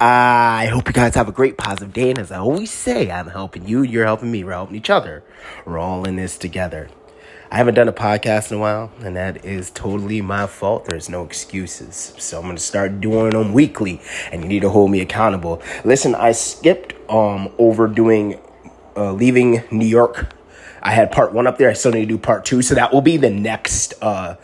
I hope you guys have a great positive day. And as I always say, I'm helping you, you're helping me, we're helping each other. We're all in this together. I haven't done a podcast in a while, and that is totally my fault. There's no excuses. So I'm gonna start doing them weekly, and you need to hold me accountable. Listen, I skipped um over doing uh, leaving New York. I had part one up there. I still need to do part two, so that will be the next uh,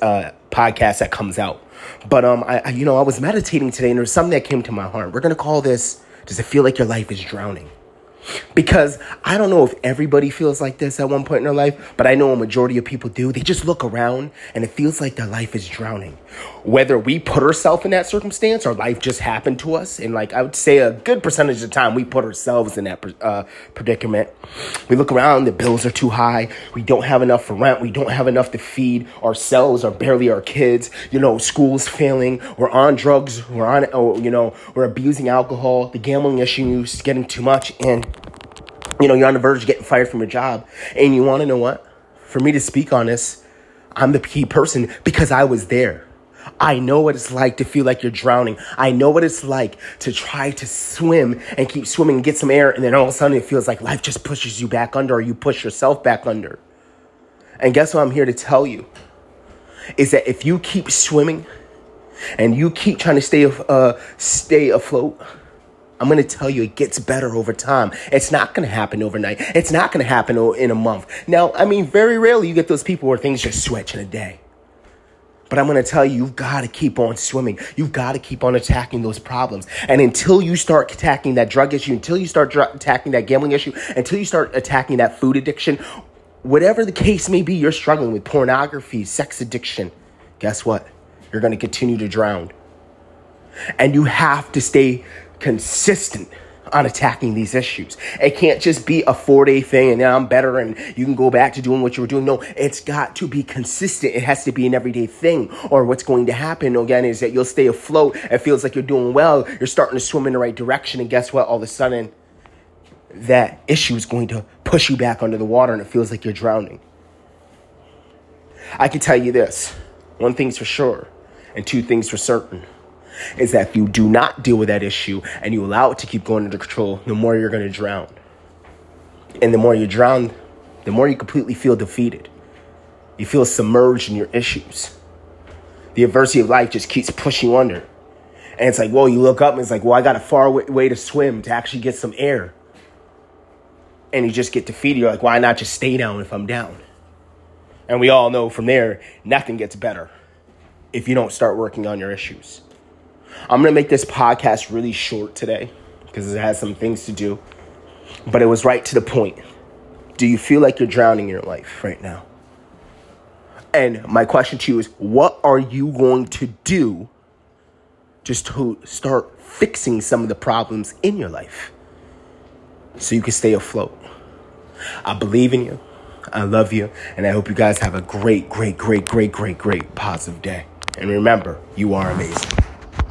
uh podcast that comes out. But um, I, I you know I was meditating today, and there's something that came to my heart. We're gonna call this. Does it feel like your life is drowning? Because I don't know if everybody feels like this at one point in their life, but I know a majority of people do. They just look around and it feels like their life is drowning. Whether we put ourselves in that circumstance or life just happened to us, and like I would say a good percentage of the time we put ourselves in that uh, predicament. We look around, the bills are too high, we don't have enough for rent, we don't have enough to feed ourselves or barely our kids. You know, school's failing, we're on drugs, we're on, oh, you know, we're abusing alcohol, the gambling issue is getting too much, and you know, you're on the verge of getting fired from your job. And you want to know what? For me to speak on this, I'm the key person because I was there. I know what it's like to feel like you're drowning. I know what it's like to try to swim and keep swimming and get some air, and then all of a sudden it feels like life just pushes you back under or you push yourself back under. And guess what I'm here to tell you? Is that if you keep swimming and you keep trying to stay, uh, stay afloat, I'm going to tell you it gets better over time. It's not going to happen overnight. It's not going to happen in a month. Now, I mean, very rarely you get those people where things just switch in a day. But I'm going to tell you, you've got to keep on swimming. You've got to keep on attacking those problems. And until you start attacking that drug issue, until you start dr- attacking that gambling issue, until you start attacking that food addiction, whatever the case may be, you're struggling with pornography, sex addiction. Guess what? You're going to continue to drown. And you have to stay consistent on attacking these issues. It can't just be a four day thing and now I'm better and you can go back to doing what you were doing. No, it's got to be consistent. It has to be an everyday thing. Or what's going to happen again is that you'll stay afloat. It feels like you're doing well. You're starting to swim in the right direction. And guess what? All of a sudden, that issue is going to push you back under the water and it feels like you're drowning. I can tell you this one thing's for sure, and two things for certain is that if you do not deal with that issue and you allow it to keep going under control, the more you're going to drown. And the more you drown, the more you completely feel defeated. You feel submerged in your issues. The adversity of life just keeps pushing you under. And it's like, well, you look up and it's like, well, I got a far way to swim to actually get some air. And you just get defeated. You're like, why not just stay down if I'm down? And we all know from there, nothing gets better if you don't start working on your issues. I'm going to make this podcast really short today because it has some things to do, but it was right to the point. Do you feel like you're drowning in your life right now? And my question to you is what are you going to do just to start fixing some of the problems in your life so you can stay afloat? I believe in you. I love you. And I hope you guys have a great, great, great, great, great, great positive day. And remember, you are amazing.